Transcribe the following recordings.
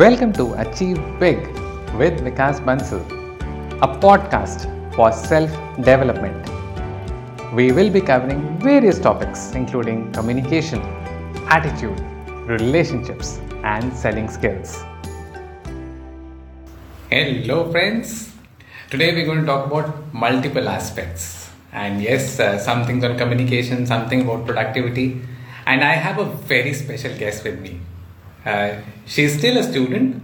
Welcome to Achieve Big with Vikas Bansal, a podcast for self development. We will be covering various topics including communication, attitude, relationships, and selling skills. Hello, friends. Today we're going to talk about multiple aspects. And yes, uh, some things on communication, something about productivity. And I have a very special guest with me. Uh, she's still a student.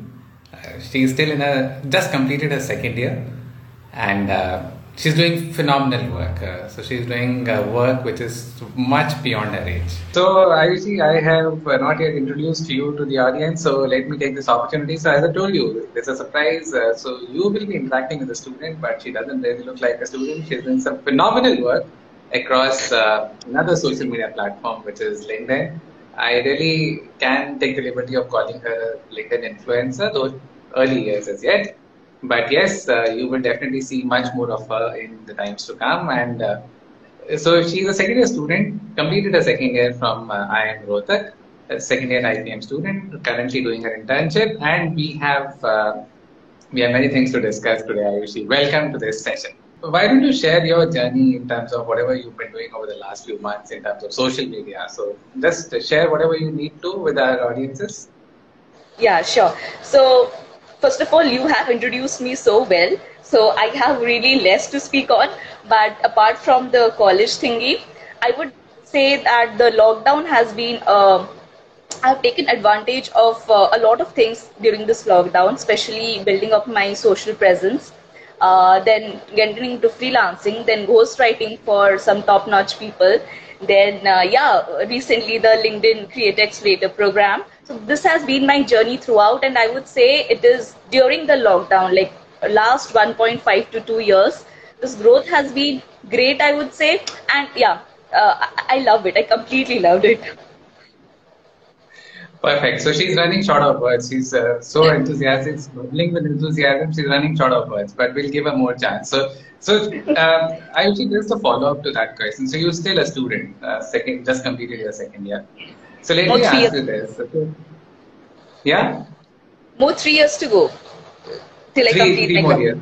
Uh, she's still in a just completed her second year, and uh, she's doing phenomenal work. Uh, so she's doing uh, work which is much beyond her age. So Ayushi, I have uh, not yet introduced you to the audience. So let me take this opportunity. So as I told you, there's a surprise. so you will be interacting with the student, but she doesn't really look like a student. She's doing some phenomenal work across another social media platform, which is LinkedIn. I really can take the liberty of calling her like an influencer, though early years as yet. But yes, uh, you will definitely see much more of her in the times to come. And uh, so she's a second year student, completed a second year from uh, IIM Rohtak, a second year IPM student, currently doing her internship. And we have uh, we have many things to discuss today, Ayushi. Welcome to this session why don't you share your journey in terms of whatever you've been doing over the last few months in terms of social media? So just share whatever you need to with our audiences. Yeah, sure. So first of all, you have introduced me so well. So I have really less to speak on. But apart from the college thingy, I would say that the lockdown has been. Uh, I've taken advantage of uh, a lot of things during this lockdown, especially building up my social presence uh, then getting into freelancing, then ghostwriting for some top-notch people. Then, uh, yeah, recently the LinkedIn Creator Accelerator program. So this has been my journey throughout, and I would say it is during the lockdown, like last 1.5 to 2 years. This growth has been great, I would say, and yeah, uh, I love it. I completely loved it. Perfect. So she's running short of words. She's uh, so enthusiastic, bubbling with enthusiasm. She's running short of words, but we'll give her more chance. So, so um, I actually just a follow up to that question. So you're still a student, uh, second, just completed your second year. So let more me ask years. you this. Okay. Yeah. More three years to go till three, I complete three my more years.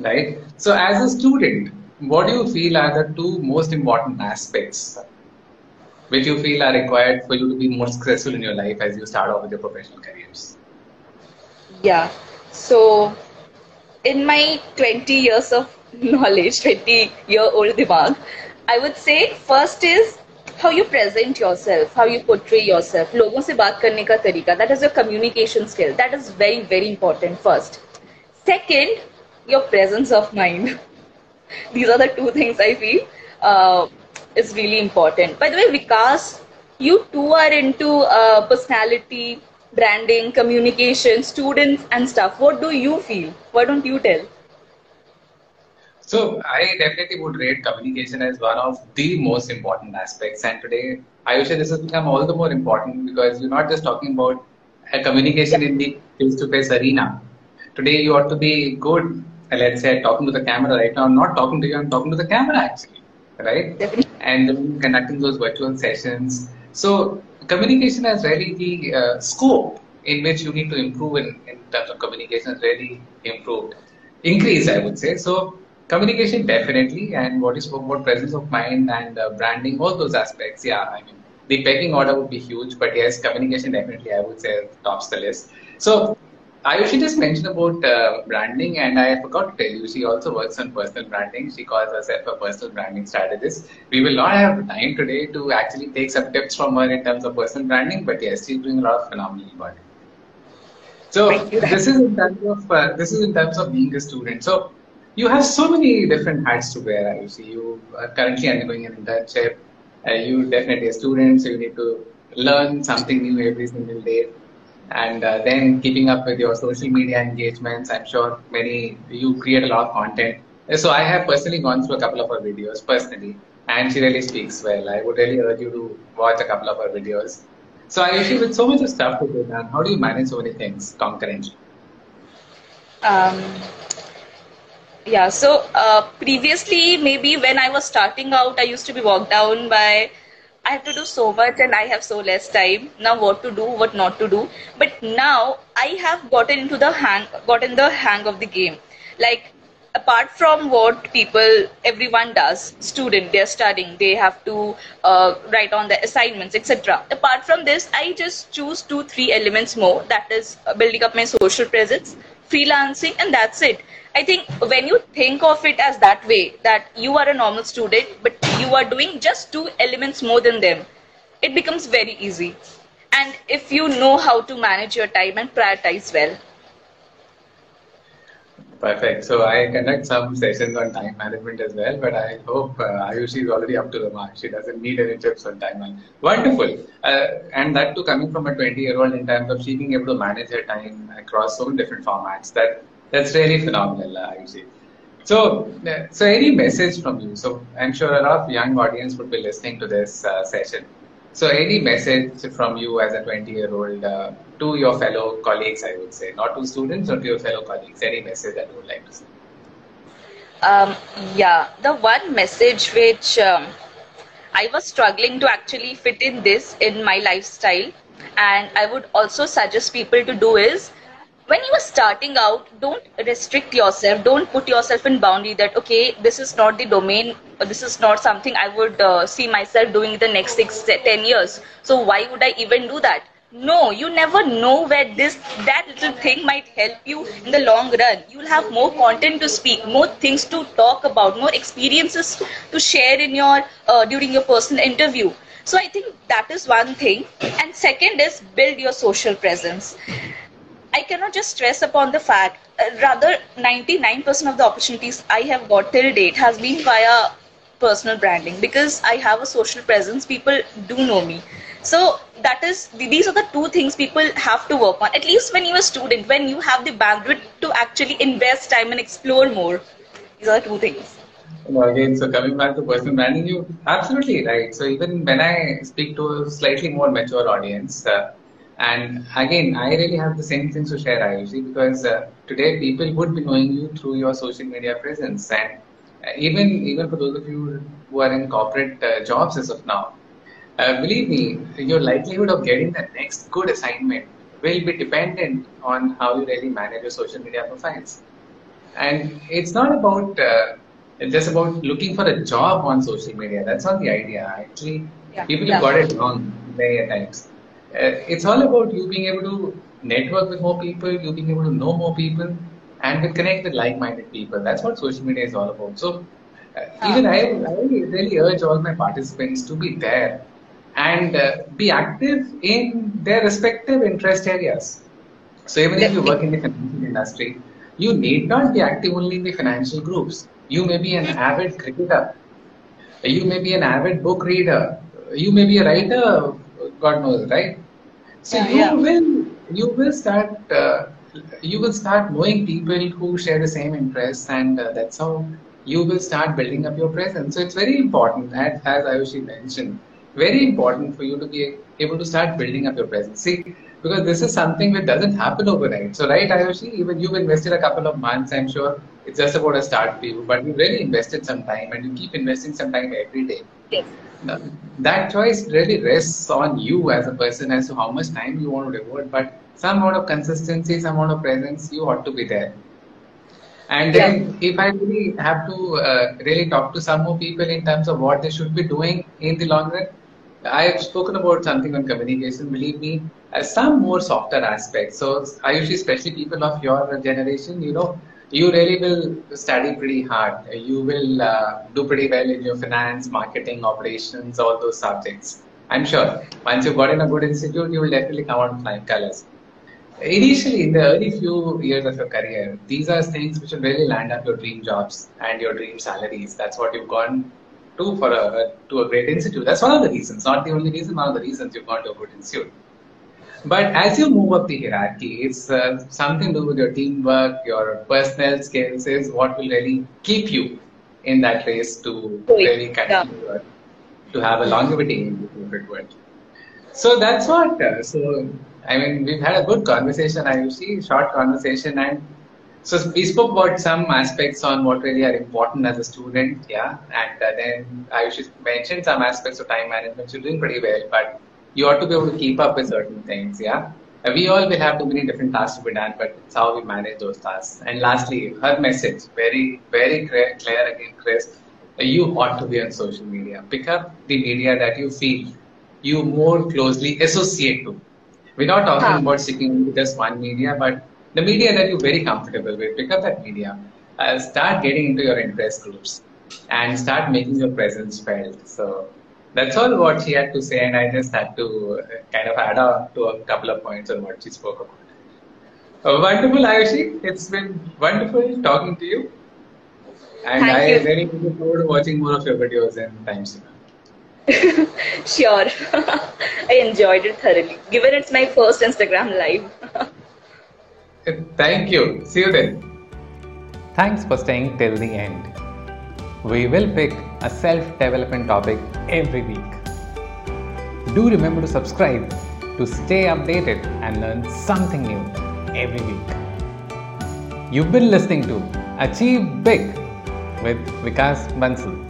Right. So as a student, what do you feel are the two most important aspects which you feel are required for you to be more successful in your life as you start off with your professional careers? Yeah. So, in my 20 years of knowledge, 20 year old dimag, I would say first is how you present yourself, how you portray yourself. लोगों से बात करने का तरीका. That is your communication skill. That is very very important first. Second, your presence of mind. These are the two things I feel. Uh, is really important. By the way, Vikas, you too are into uh, personality, branding, communication, students, and stuff. What do you feel? Why don't you tell? So I definitely would rate communication as one of the most important aspects. And today, I wish this has become all the more important because you're not just talking about a communication in the face-to-face arena. Today, you ought to be good. Let's say talking to the camera right now. I'm not talking to you. I'm talking to the camera actually, right? Definitely and conducting those virtual sessions. So communication has really the uh, scope in which you need to improve in, in terms of communication has really improved, increased, I would say. So communication definitely, and what is about presence of mind and uh, branding, all those aspects. Yeah, I mean the pecking order would be huge, but yes, communication definitely I would say tops the list. So Ayushi just mentioned about uh, branding, and I forgot to tell you, she also works on personal branding. She calls herself a personal branding strategist. We will not have time today to actually take some tips from her in terms of personal branding, but yes, she's doing a lot of phenomenal work. So this is in terms of uh, this is in terms of being a student. So you have so many different hats to wear. Ayushi, you are currently undergoing an internship. Uh, you definitely a student, so you need to learn something new every single day and uh, then keeping up with your social media engagements. I'm sure many you create a lot of content. So I have personally gone through a couple of her videos personally, and she really speaks well. I would really urge you to watch a couple of her videos. So Ayushi with so much of stuff to do, and how do you manage so many things concurrently? Um, yeah. So uh, previously, maybe when I was starting out, I used to be walked down by I have to do so much and I have so less time. Now what to do, what not to do. But now I have gotten into the hang gotten the hang of the game. Like apart from what people everyone does student they're studying they have to uh, write on the assignments etc apart from this i just choose two three elements more that is uh, building up my social presence freelancing and that's it i think when you think of it as that way that you are a normal student but you are doing just two elements more than them it becomes very easy and if you know how to manage your time and prioritize well Perfect. So I conduct some sessions on time management as well, but I hope uh, Ayushi is already up to the mark. She doesn't need any tips on time management. Wonderful. Uh, and that too coming from a 20 year old in terms of she being able to manage her time across so many different formats. That That's really phenomenal, uh, Ayushi. So, uh, so any message from you? So I'm sure a lot of young audience would be listening to this uh, session. So, any message from you as a 20 year old uh, to your fellow colleagues, I would say, not to students or to your fellow colleagues, any message that you would like to say? Um, yeah, the one message which um, I was struggling to actually fit in this in my lifestyle, and I would also suggest people to do is starting out don't restrict yourself. Don't put yourself in boundary that okay this is not the domain this is not something i would uh, see myself doing in the next six ten years. So why would i even do that? No you never know where this that little thing might help you in the long run. You'll have more content to speak more things to talk about more experiences to share in your uh, during your personal interview. So i think that is one thing. And second is build your social presence I cannot just stress upon the fact, uh, rather 99% of the opportunities I have got till date has been via personal branding because I have a social presence. People do know me. So that is, these are the two things people have to work on. At least when you're a student, when you have the bandwidth to actually invest time and explore more. These are the two things. again, so coming back to personal branding, you absolutely right. So even when I speak to a slightly more mature audience, uh, and again, I really have the same things to share, Ayushi, because uh, today people would be knowing you through your social media presence. And uh, even even for those of you who are in corporate uh, jobs as of now, uh, believe me, your likelihood of getting the next good assignment will be dependent on how you really manage your social media profiles. And it's not about uh, just about looking for a job on social media. That's not the idea. Actually, yeah. people have got it wrong many times it's all about you being able to network with more people, you being able to know more people, and to connect with like-minded people. That's what social media is all about. So, uh, even I, I really urge all my participants to be there and uh, be active in their respective interest areas. So, even if you work in the financial industry, you need not be active only in the financial groups. You may be an avid cricketer. You may be an avid book reader. You may be a writer, God knows, right? So yeah, you yeah. will you will start uh, you will start knowing people who share the same interests, and uh, that's how you will start building up your presence. So it's very important, as, as Ayushi mentioned, very important for you to be able to start building up your presence. See, because this is something that doesn't happen overnight. So, right, Ayushi, even you've invested a couple of months, I'm sure it's just about a start for you, but you really invested some time and you keep investing some time every day. Yes Now, that choice really rests on you as a person as to how much time you want to devote, but some amount of consistency, some amount of presence, you ought to be there. And then, yeah. if I really have to uh, really talk to some more people in terms of what they should be doing in the long run, I've spoken about something on communication. Believe me, uh, some more softer aspects. So Ayushi, especially people of your generation, you know, you really will study pretty hard. You will uh, do pretty well in your finance, marketing, operations, all those subjects. I'm sure. Once you've got in a good institute, you will definitely come out flying colors. Initially, in the early few years of your career, these are things which will really land up your dream jobs and your dream salaries. That's what you've gone to for a to a great institute. That's one of the reasons, not the only reason. One of the reasons you've gone to a good institute. But as you move up the hierarchy, it's uh, something to do with your teamwork, your personal skills is what will really keep you in that race to really continue yeah. to have a longevity in the corporate world. So that's what. Uh, so I mean, we've had a good conversation. I see short conversation, and So we spoke about some aspects on what really are important as a student, yeah, and uh, then I should mention some aspects of time management. You're doing pretty well, but you ought to be able to keep up with certain things, yeah. Uh, we all will have too many different tasks to be done, but it's how we manage those tasks. And lastly, her message, very, very clear, clear again, Chris. You ought to be on social media. Pick up the media that you feel you more closely associate to. We're not talking Huh. about sticking with just one media, but the media that you're very comfortable with. Pick up that media. Uh, start getting into your interest groups and start making your presence felt. So that's all what she had to say, and I just had to uh, kind of add on to a couple of points on what she spoke about. Uh, wonderful, Ayushi. It's been wonderful talking to you. And Thank I you. really look forward to watching more of your videos in times to come. Sure. I enjoyed it thoroughly. Given it's my first Instagram live. Thank you. See you then. Thanks for staying till the end. We will pick a self development topic every week. Do remember to subscribe to stay updated and learn something new every week. You've been listening to Achieve Big with Vikas Bansal.